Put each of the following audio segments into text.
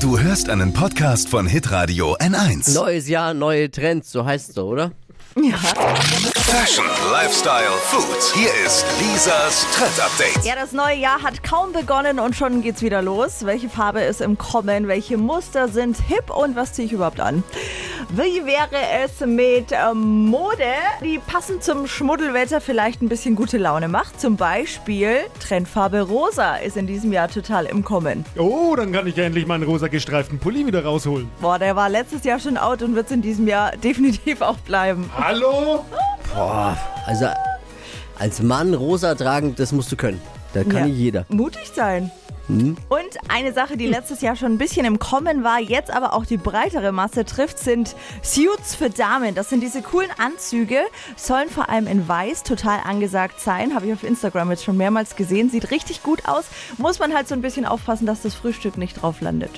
Du hörst einen Podcast von Hitradio N1. Neues Jahr, neue Trends, so heißt es so, oder? Fashion, Lifestyle, Food. Hier ist Lisas Trend Update. Ja, das neue Jahr hat kaum begonnen und schon geht's wieder los. Welche Farbe ist im Kommen? Welche Muster sind hip und was ziehe ich überhaupt an? Wie wäre es mit ähm, Mode, die passend zum Schmuddelwetter vielleicht ein bisschen gute Laune macht? Zum Beispiel Trendfarbe Rosa ist in diesem Jahr total im Kommen. Oh, dann kann ich ja endlich meinen rosa gestreiften Pulli wieder rausholen. Boah, der war letztes Jahr schon out und wird es in diesem Jahr definitiv auch bleiben. Hallo? Boah, also als Mann rosa tragen, das musst du können. Da kann Ja. nicht jeder. Mutig sein. Und eine Sache, die letztes Jahr schon ein bisschen im Kommen war, jetzt aber auch die breitere Masse trifft, sind Suits für Damen. Das sind diese coolen Anzüge, sollen vor allem in weiß total angesagt sein. Habe ich auf Instagram jetzt schon mehrmals gesehen. Sieht richtig gut aus. Muss man halt so ein bisschen aufpassen, dass das Frühstück nicht drauf landet.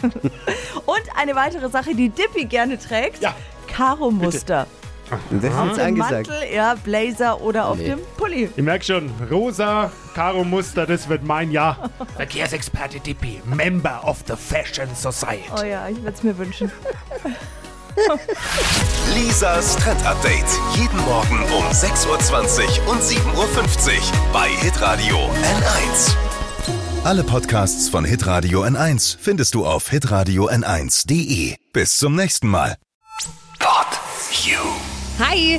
Und eine weitere Sache, die Dippy gerne trägt. Ja. Karo-Muster. Das ist jetzt angesagt. Mantel, ja, Blazer oder auf Nee. dem Pulli. Ich merk schon, rosa, Karo-Muster, das wird mein Jahr. Verkehrsexperte Dippi, Member of the Fashion Society. Oh ja, ich würde es mir wünschen. Lisas Trend Update. Jeden Morgen um 6.20 Uhr und 7.50 Uhr bei Hitradio N1. Alle Podcasts von Hitradio N1 findest du auf hitradio n1.de. Bis zum nächsten Mal. Pod You. Hi,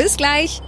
Bis gleich.